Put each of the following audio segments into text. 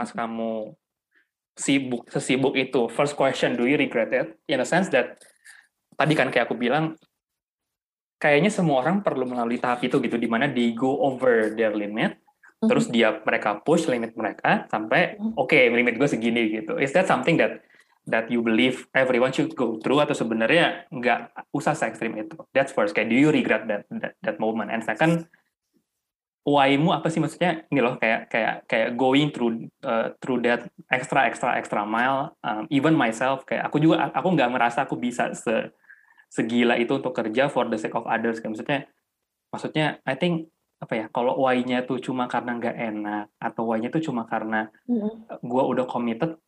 pas kamu sibuk sesibuk itu first question do you regret it in a sense that tadi kan kayak aku bilang kayaknya semua orang perlu melalui tahap itu gitu di mana di go over their limit mm-hmm. terus dia mereka push limit mereka sampai mm-hmm. oke okay, limit gue segini gitu is that something that that you believe everyone should go through atau sebenarnya nggak usah se ekstrim itu that's first kayak do you regret that that, that moment and second why-mu apa sih maksudnya ini loh kayak kayak kayak going through uh, through that extra extra extra mile um, even myself kayak aku juga aku nggak merasa aku bisa se segila itu untuk kerja for the sake of others kayak maksudnya maksudnya I think apa ya kalau why-nya tuh cuma karena nggak enak atau why-nya tuh cuma karena mm-hmm. gue udah committed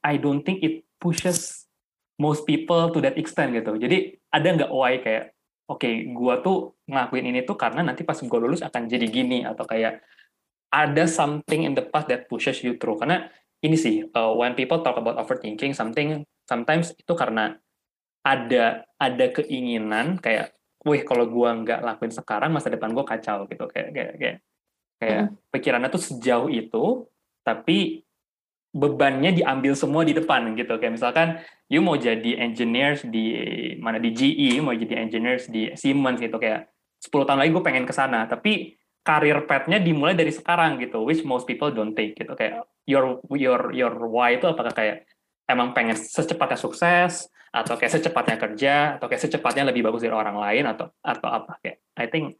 I don't think it pushes most people to that extent gitu jadi ada nggak why kayak oke okay, gue tuh ngelakuin ini tuh karena nanti pas gue lulus akan jadi gini atau kayak ada something in the past that pushes you through karena ini sih uh, when people talk about overthinking something sometimes itu karena ada ada keinginan kayak wih kalau gue nggak lakuin sekarang masa depan gue kacau gitu kayak kayak kayak kayak hmm. pikirannya tuh sejauh itu tapi bebannya diambil semua di depan gitu. Kayak misalkan you mau jadi engineers di mana di GE mau jadi engineers di Siemens gitu. Kayak 10 tahun lagi gue pengen ke sana tapi karir path-nya dimulai dari sekarang gitu which most people don't take gitu. Kayak your your your why itu apakah kayak emang pengen secepatnya sukses atau kayak secepatnya kerja atau kayak secepatnya lebih bagus dari orang lain atau atau apa. Kayak I think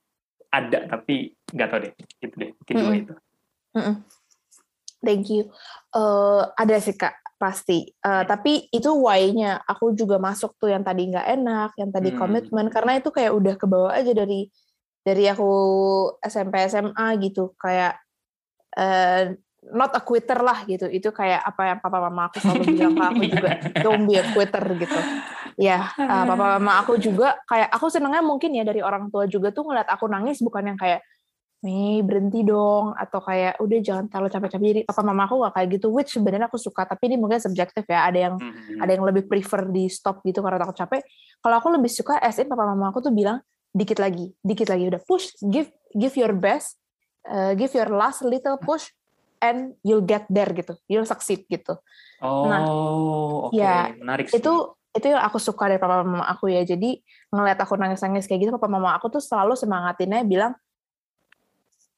ada tapi nggak tahu deh. Gitu deh. Mungkin mm -hmm. itu? Mm -hmm. Thank you. Uh, ada sih kak pasti. Uh, tapi itu why-nya aku juga masuk tuh yang tadi nggak enak, yang tadi hmm. komitmen karena itu kayak udah ke bawah aja dari dari aku SMP SMA gitu kayak uh, not a quitter lah gitu. Itu kayak apa yang papa mama aku selalu bilang ke aku juga don't be a quitter gitu. Ya, uh, papa mama aku juga kayak aku senengnya mungkin ya dari orang tua juga tuh ngeliat aku nangis bukan yang kayak nih berhenti dong atau kayak udah jangan terlalu capek-capek jadi apa mama aku gak kayak gitu which sebenarnya aku suka tapi ini mungkin subjektif ya ada yang mm-hmm. ada yang lebih prefer di stop gitu karena takut capek kalau aku lebih suka as in papa mama aku tuh bilang dikit lagi dikit lagi udah push give give your best uh, give your last little push and you'll get there gitu you'll succeed gitu oh nah, okay. ya menarik sih. itu itu yang aku suka dari papa mama aku ya jadi ngeliat aku nangis-nangis kayak gitu papa mama aku tuh selalu semangatinnya bilang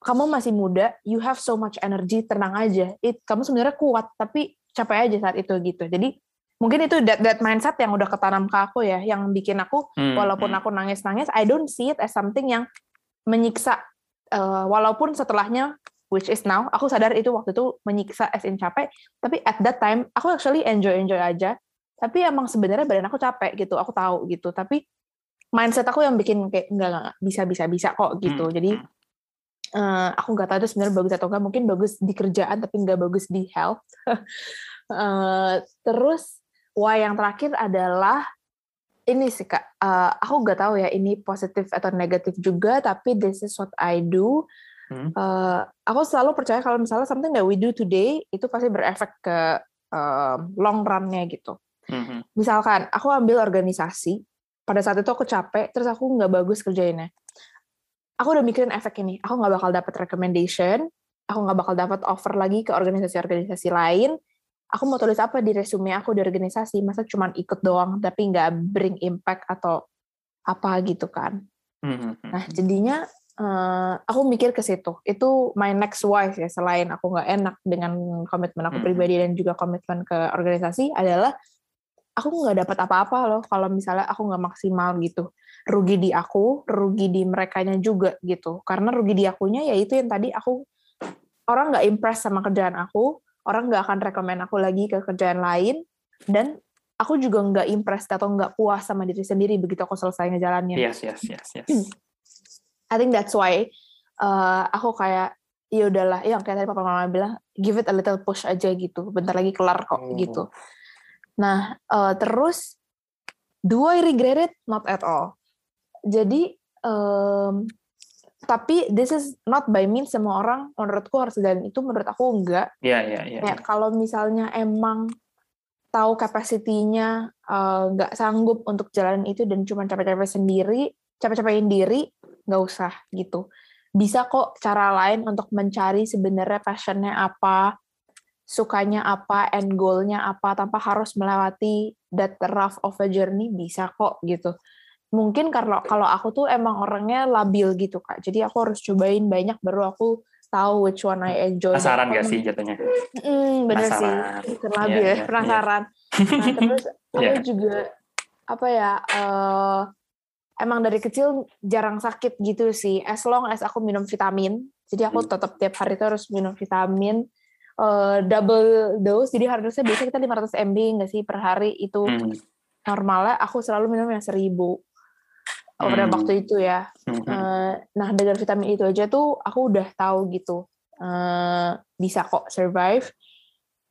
kamu masih muda, you have so much energy, tenang aja. It, kamu sebenarnya kuat, tapi capek aja saat itu gitu. Jadi mungkin itu that, that mindset yang udah ketanam ke aku ya, yang bikin aku hmm, walaupun hmm. aku nangis-nangis, I don't see it as something yang menyiksa. Uh, walaupun setelahnya, which is now, aku sadar itu waktu itu menyiksa as in capek, tapi at that time aku actually enjoy-enjoy aja. Tapi emang sebenarnya badan aku capek gitu, aku tahu gitu. Tapi mindset aku yang bikin kayak enggak enggak bisa bisa bisa kok gitu. Hmm. Jadi hmm uh, aku nggak tahu itu sebenarnya bagus atau enggak mungkin bagus di kerjaan tapi nggak bagus di health. Uh, terus why yang terakhir adalah ini sih kak. Uh, aku nggak tahu ya ini positif atau negatif juga tapi this is what I do. Hmm. uh, aku selalu percaya kalau misalnya something that we do today itu pasti berefek ke uh, long runnya gitu. Hmm. misalkan aku ambil organisasi pada saat itu aku capek terus aku nggak bagus kerjainnya aku udah mikirin efek ini. Aku nggak bakal dapat recommendation. Aku nggak bakal dapat offer lagi ke organisasi-organisasi lain. Aku mau tulis apa di resume aku di organisasi. Masa cuma ikut doang tapi nggak bring impact atau apa gitu kan. Mm-hmm. nah jadinya uh, aku mikir ke situ. Itu my next wise ya selain aku nggak enak dengan komitmen aku pribadi dan juga komitmen ke organisasi adalah aku nggak dapat apa-apa loh kalau misalnya aku nggak maksimal gitu rugi di aku rugi di mereka juga gitu. Karena rugi di akunya ya itu yang tadi aku orang nggak impress sama kerjaan aku orang nggak akan rekomend aku lagi ke kerjaan lain dan aku juga nggak impress atau nggak puas sama diri sendiri begitu aku selesai ngejalannya yes yes yes yes. I think that's why uh, aku kayak ya udahlah. Yang kayak tadi papa mama bilang give it a little push aja gitu. Bentar lagi kelar kok oh. gitu. Nah, uh, terus do I regret it? Not at all. Jadi um, tapi this is not by means semua orang menurutku harus dan itu menurut aku enggak. Iya, iya, iya. Ya, kalau misalnya emang tahu kapasitinya uh, nggak sanggup untuk jalan itu dan cuma capek-capek sendiri, capek-capekin diri, nggak usah gitu. Bisa kok cara lain untuk mencari sebenarnya passionnya apa, sukanya apa, end goal-nya apa, tanpa harus melewati that rough of a journey bisa kok gitu. Mungkin karena kalau aku tuh emang orangnya labil gitu kak, jadi aku harus cobain banyak baru aku tahu which one I enjoy. Penasaran gak sih jatuhnya? Mm, bener Penasaran. sih, bukan labil ya, iya, penasaran. Nah, terus aku Iya. juga apa ya? eh emang dari kecil jarang sakit gitu sih. As long as aku minum vitamin, jadi aku Hmm. tetap tiap hari itu harus minum vitamin eh, double dose. Jadi harusnya biasanya kita 500 mg nggak sih per hari itu Hmm. normalnya aku selalu minum yang 1000 pada Hmm. waktu itu ya. Hmm. Eh, nah dengan vitamin itu aja tuh aku udah tahu gitu eh, bisa kok survive.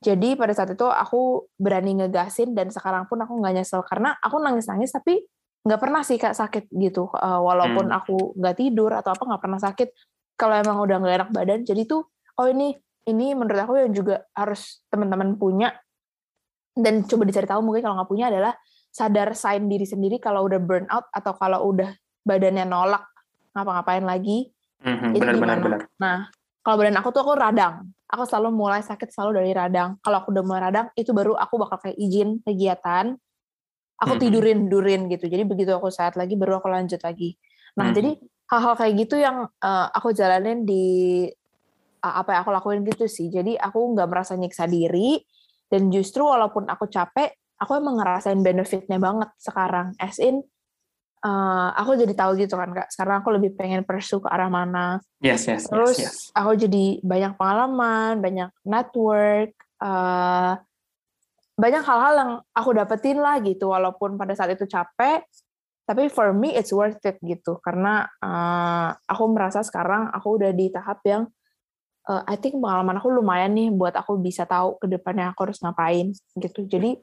Jadi pada saat itu aku berani ngegasin dan sekarang pun aku nggak nyesel karena aku nangis-nangis tapi nggak pernah sih kak sakit gitu Eh, walaupun Hmm. aku nggak tidur atau apa nggak pernah sakit kalau emang udah nggak enak badan jadi tuh oh ini ini menurut aku yang juga harus teman-teman punya dan coba dicari tahu mungkin kalau nggak punya adalah sadar sign diri sendiri kalau udah burn out atau kalau udah badannya nolak ngapa-ngapain lagi Hmm. itu Benar, gimana? benar. Nah, kalau badan aku tuh aku radang. Aku selalu mulai sakit selalu dari radang. Kalau aku udah mulai radang, itu baru aku bakal kayak izin kegiatan. Aku Mhm. tidurin, durin gitu. Jadi begitu aku sehat lagi, baru aku lanjut lagi. Nah, Mhm. jadi hal-hal kayak gitu yang eh, aku jalanin di eh, apa yang aku lakuin gitu sih. Jadi aku nggak merasa nyiksa diri. Dan justru walaupun aku capek, aku emang ngerasain benefitnya banget sekarang. As in, eh, aku jadi tahu gitu kan kak. Sekarang aku lebih pengen pursue ke arah mana Yes, yes, terus yes, yes. aku jadi banyak pengalaman, banyak network, eh, banyak hal-hal yang aku dapetin lah gitu, walaupun pada saat itu capek, tapi for me it's worth it gitu, karena eh, aku merasa sekarang aku udah di tahap yang eh, I think pengalaman aku lumayan nih buat aku bisa tahu ke depannya aku harus ngapain gitu. Jadi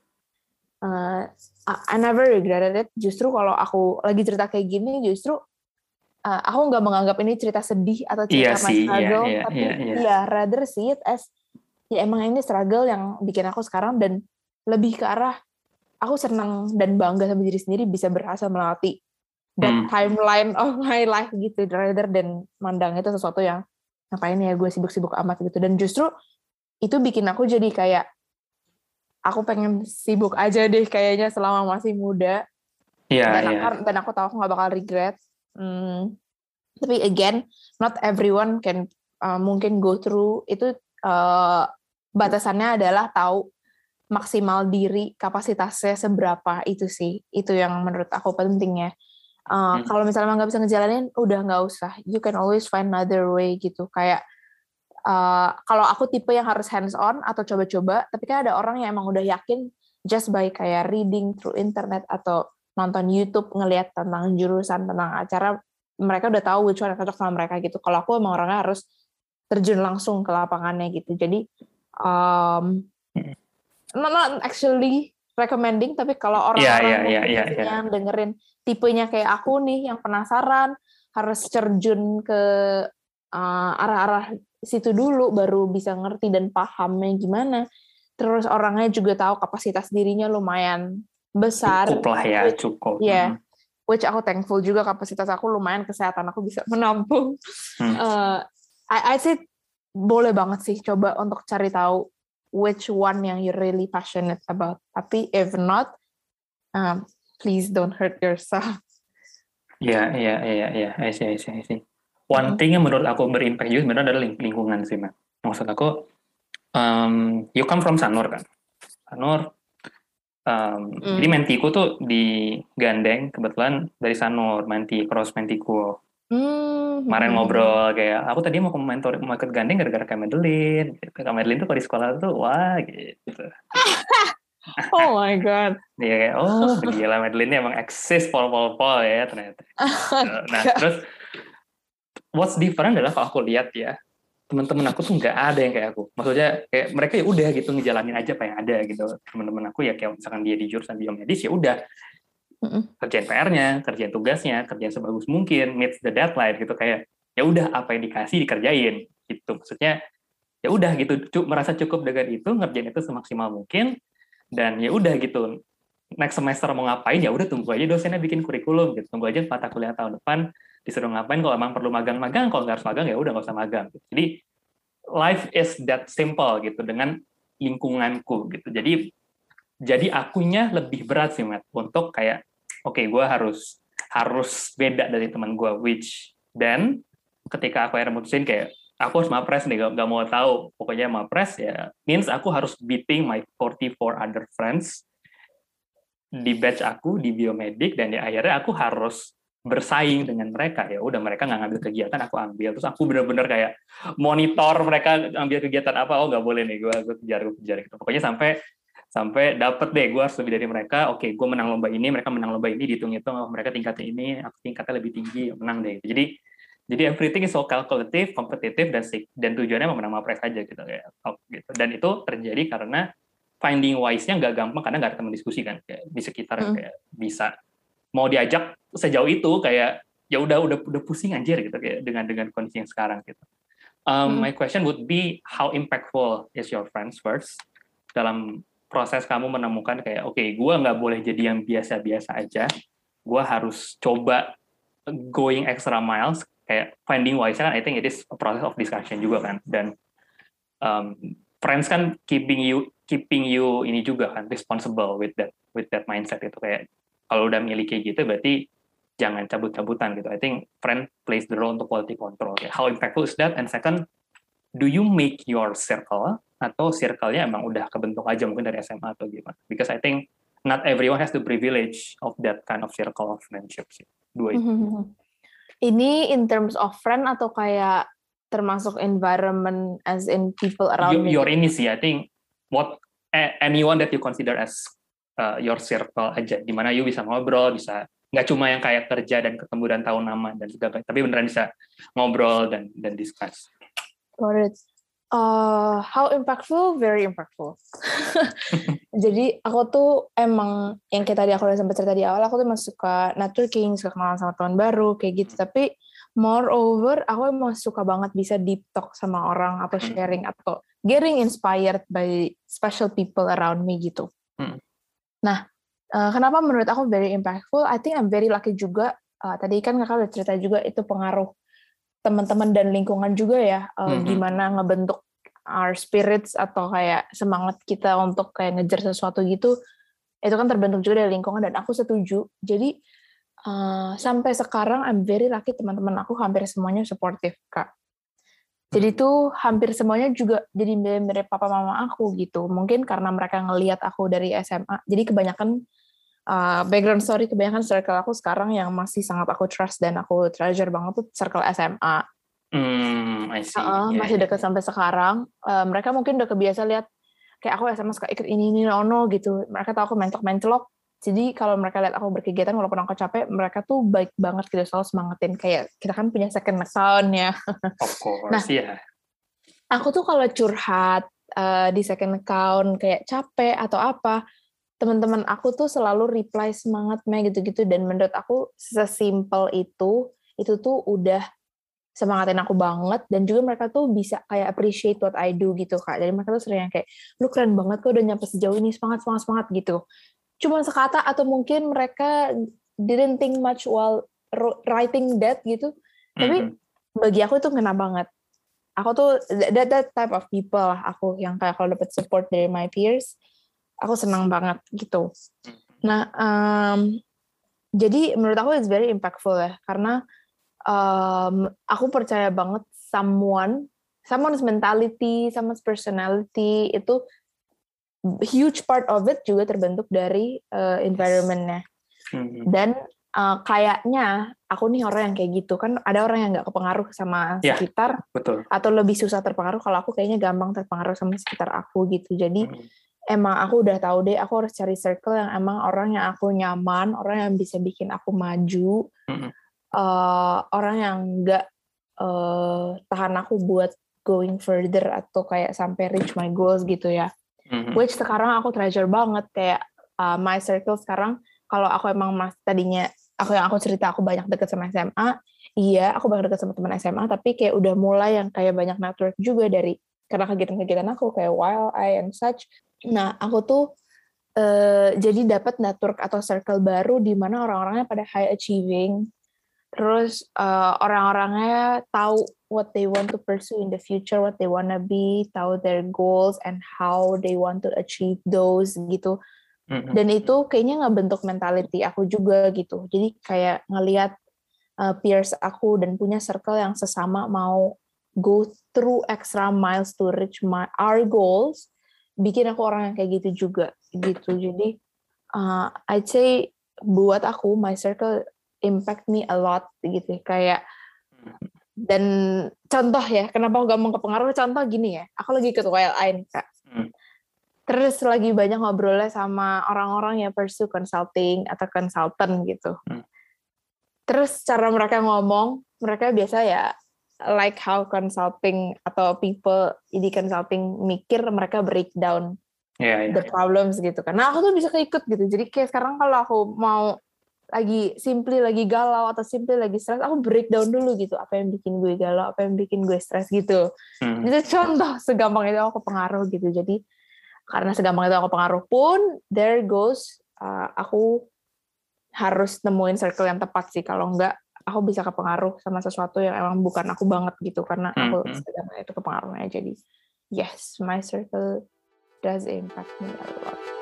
eh, I- never regretted it. Justru kalau aku lagi cerita kayak gini, justru uh, aku nggak menganggap ini cerita sedih atau cerita my sih, iya, struggle, iya, tapi iya, iya. ya rather see it as ya emang ini struggle yang bikin aku sekarang dan lebih ke arah aku senang dan bangga sama diri sendiri bisa berhasil melewati that Hmm. timeline of my life gitu rather than mandang itu sesuatu yang ngapain ya gue sibuk-sibuk amat gitu dan justru itu bikin aku jadi kayak aku pengen sibuk aja deh kayaknya selama masih muda Iya, dan, iya. aku, dan aku tahu aku nggak bakal regret. Hmm, tapi again, not everyone can uh, mungkin go through itu uh, batasannya adalah tahu maksimal diri kapasitasnya seberapa itu sih itu yang menurut aku pentingnya. Uh, Hmm. Kalau misalnya nggak bisa ngejalanin, udah nggak usah. You can always find another way gitu. Kayak uh, kalau aku tipe yang harus hands on atau coba-coba, tapi kan ada orang yang emang udah yakin just by kayak reading through internet atau nonton YouTube ngelihat tentang jurusan tentang acara mereka udah tahu which one yang cocok sama mereka gitu. Kalau aku emang orangnya harus terjun langsung ke lapangannya gitu. Jadi um, not, not actually recommending tapi kalau orang-orang iya, yang iya, iya, iya. yang dengerin tipenya kayak aku nih yang penasaran harus terjun ke uh, arah-arah situ dulu baru bisa ngerti dan pahamnya gimana. Terus orangnya juga tahu kapasitas dirinya lumayan besar. Cukup lah ya, Which- cukup. Iya. Which aku thankful juga kapasitas aku lumayan kesehatan aku bisa menampung. Hmm. Eh, I, I say boleh banget sih coba untuk cari tahu which one yang you really passionate about. Tapi if not, um, please don't hurt yourself. Iya, iya, iya, iya. I see, I see, I see. One Mhm. thing yang menurut aku berimpact juga sebenarnya adalah ling- lingkungan sih, Mak. Maksud aku, um, you come from Sanur kan? Sanur, um, Hmm. jadi mentiku tuh di Gandeng, kebetulan dari Sanur, menti, cross mentiku. Hmm, Kemarin hmm, ngobrol kayak, aku tadi mau ke mentor, mau ikut Gandeng gara-gara Kak Madeline. Gitu. Kak Madeline tuh kalau di sekolah tuh, wah gitu. Oh my god. Dia kayak, oh gila Madeline ini emang eksis pol-pol-pol ya ternyata. Nah, terus what's different adalah kalau aku lihat ya, teman-teman aku tuh nggak ada yang kayak aku. Maksudnya kayak mereka ya udah gitu ngejalanin aja apa yang ada gitu. Teman-teman aku ya kayak misalkan dia di jurusan biomedis ya udah kerjain PR-nya, kerjain tugasnya, kerjain sebagus mungkin, meets the deadline gitu kayak ya udah apa yang dikasih dikerjain gitu. Maksudnya ya udah gitu, cu- merasa cukup dengan itu, ngerjain itu semaksimal mungkin dan ya udah gitu. Next semester mau ngapain ya udah tunggu aja dosennya bikin kurikulum gitu. Tunggu aja mata kuliah tahun depan disuruh ngapain kalau emang perlu magang-magang, kalau nggak harus magang ya udah nggak usah magang. Jadi life is that simple gitu dengan lingkunganku gitu. Jadi jadi akunya lebih berat sih Matt untuk kayak oke okay, gue harus harus beda dari teman gue which then ketika aku akhirnya mutusin kayak aku harus mapres nih gak, gak mau tahu pokoknya mapres ya means aku harus beating my 44 other friends di batch aku di biomedik dan ya akhirnya aku harus bersaing dengan mereka ya udah mereka nggak ngambil kegiatan aku ambil terus aku bener-bener kayak monitor mereka ambil kegiatan apa oh nggak boleh nih gue gue kejar gue kejar gitu pokoknya sampai sampai dapet deh gue harus lebih dari mereka oke gue menang lomba ini mereka menang lomba ini dihitung itu oh, mereka tingkatnya ini aku tingkatnya lebih tinggi menang deh jadi jadi everything is so calculative, kompetitif dan dan tujuannya memenang mapres aja gitu kayak gitu. Dan itu terjadi karena finding wise-nya nggak gampang karena nggak ada teman diskusi kan kayak di sekitar hmm. kayak bisa mau diajak sejauh itu kayak ya udah udah udah pusing anjir gitu kayak dengan dengan kondisi yang sekarang gitu. Um, hmm. My question would be how impactful is your friends first? Dalam proses kamu menemukan kayak oke okay, gue nggak boleh jadi yang biasa-biasa aja, gue harus coba going extra miles. Kayak finding wise kan I think it is a process of discussion juga kan. Dan um, friends kan keeping you keeping you ini juga kan responsible with that with that mindset itu. Kayak kalau udah miliki gitu berarti jangan cabut-cabutan gitu. I think friend plays the role untuk quality control kayak how impactful is that? And second do you make your circle atau circle-nya emang udah kebentuk aja mungkin dari SMA atau gimana? Because I think not everyone has the privilege of that kind of circle of friendship sih. Dua itu. Mm -hmm. Ini in terms of friend atau kayak termasuk environment as in people around you, Your ini sih, I think what anyone that you consider as uh, your circle aja, di mana you bisa ngobrol, bisa nggak cuma yang kayak kerja dan ketemu dan tahu nama dan segala, tapi beneran bisa ngobrol dan dan discuss. Got it. Uh, how impactful? Very impactful. Jadi aku tuh emang yang kayak tadi aku udah sempat cerita di awal, aku tuh masuk suka networking, suka kenalan sama teman baru kayak gitu. Tapi moreover, aku emang suka banget bisa deep talk sama orang atau hmm. sharing atau getting inspired by special people around me gitu. Hmm. Nah, uh, kenapa menurut aku very impactful? I think I'm very lucky juga. Uh, tadi kan kakak udah cerita juga itu pengaruh teman-teman dan lingkungan juga ya uh, mm-hmm. gimana ngebentuk our spirits atau kayak semangat kita untuk kayak ngejar sesuatu gitu itu kan terbentuk juga dari lingkungan dan aku setuju jadi uh, sampai sekarang I'm very lucky teman-teman aku hampir semuanya supportive kak jadi mm-hmm. tuh hampir semuanya juga jadi mirip papa mama aku gitu mungkin karena mereka ngelihat aku dari SMA jadi kebanyakan uh, background story kebanyakan circle aku sekarang yang masih sangat aku trust dan aku treasure banget tuh circle SMA. Hmm, I see. Uh, yeah, masih iya, dekat yeah. sampai sekarang. Uh, mereka mungkin udah kebiasa lihat kayak aku SMA suka ikut ini ini ono gitu. Mereka tahu aku mentok mencelok. Jadi kalau mereka lihat aku berkegiatan walaupun aku capek, mereka tuh baik banget gitu selalu semangatin. Kayak kita kan punya second account ya. Of course, nah, yeah. Aku tuh kalau curhat uh, di second account kayak capek atau apa, teman-teman aku tuh selalu reply semangat me gitu-gitu. Dan menurut aku sesimpel itu itu tuh udah semangatin aku banget. Dan juga mereka tuh bisa kayak appreciate what I do gitu kak. Jadi mereka tuh sering kayak lu keren banget kok udah nyampe sejauh ini semangat semangat semangat gitu cuma sekata atau mungkin mereka didn't think much while writing that gitu tapi mm-hmm. bagi aku itu ngena banget aku tuh that, that type of people lah aku yang kayak kalau dapat support dari my peers aku senang banget gitu. Nah, um, jadi menurut aku it's very impactful ya, karena um, aku percaya banget someone, someone's mentality, someone's personality itu huge part of it juga terbentuk dari uh, environmentnya. Hmm. Dan uh, kayaknya aku nih orang yang kayak gitu kan ada orang yang nggak kepengaruh sama ya, sekitar betul. atau lebih susah terpengaruh kalau aku kayaknya gampang terpengaruh sama sekitar aku gitu jadi hmm emang aku udah tahu deh aku harus cari circle yang emang orang yang aku nyaman orang yang bisa bikin aku maju mm-hmm. uh, orang yang nggak uh, tahan aku buat going further atau kayak sampai reach my goals gitu ya mm-hmm. which sekarang aku treasure banget kayak uh, my circle sekarang kalau aku emang mas tadinya aku yang aku cerita aku banyak deket sama SMA iya aku banyak deket sama teman SMA tapi kayak udah mulai yang kayak banyak network juga dari karena kegiatan-kegiatan aku kayak Wild Eye and such Nah, aku tuh uh, jadi dapat network atau circle baru di mana orang-orangnya pada high achieving, terus uh, orang-orangnya tahu what they want to pursue in the future, what they wanna be, tahu their goals and how they want to achieve those gitu. Dan itu kayaknya ngebentuk mentality aku juga gitu. Jadi kayak ngelihat uh, peers aku dan punya circle yang sesama mau go through extra miles to reach my our goals, bikin aku orang yang kayak gitu juga gitu. Jadi uh, I'd say buat aku my circle impact me a lot gitu. Kayak dan contoh ya, kenapa aku gampang kepengaruh? Contoh gini ya, aku lagi ikut WLI nih kak. Hmm. Terus lagi banyak ngobrolnya sama orang-orang yang pursue consulting atau consultant gitu. Hmm. Terus cara mereka ngomong, mereka biasa ya like how consulting atau people di consulting mikir mereka breakdown Ya, ya. the problems gitu kan. Nah aku tuh bisa keikut gitu. Jadi kayak sekarang kalau aku mau lagi simply lagi galau atau simply lagi stres, aku breakdown dulu gitu. Apa yang bikin gue galau, apa yang bikin gue stres gitu. Hmm. Itu contoh segampang itu aku pengaruh gitu. Jadi karena segampang itu aku pengaruh pun, there goes uh, aku harus nemuin circle yang tepat sih. Kalau enggak, aku bisa kepengaruh sama sesuatu yang emang bukan aku banget gitu. Karena aku Hmm, segampang itu kepengaruhnya. Jadi yes, my circle does impact me a lot.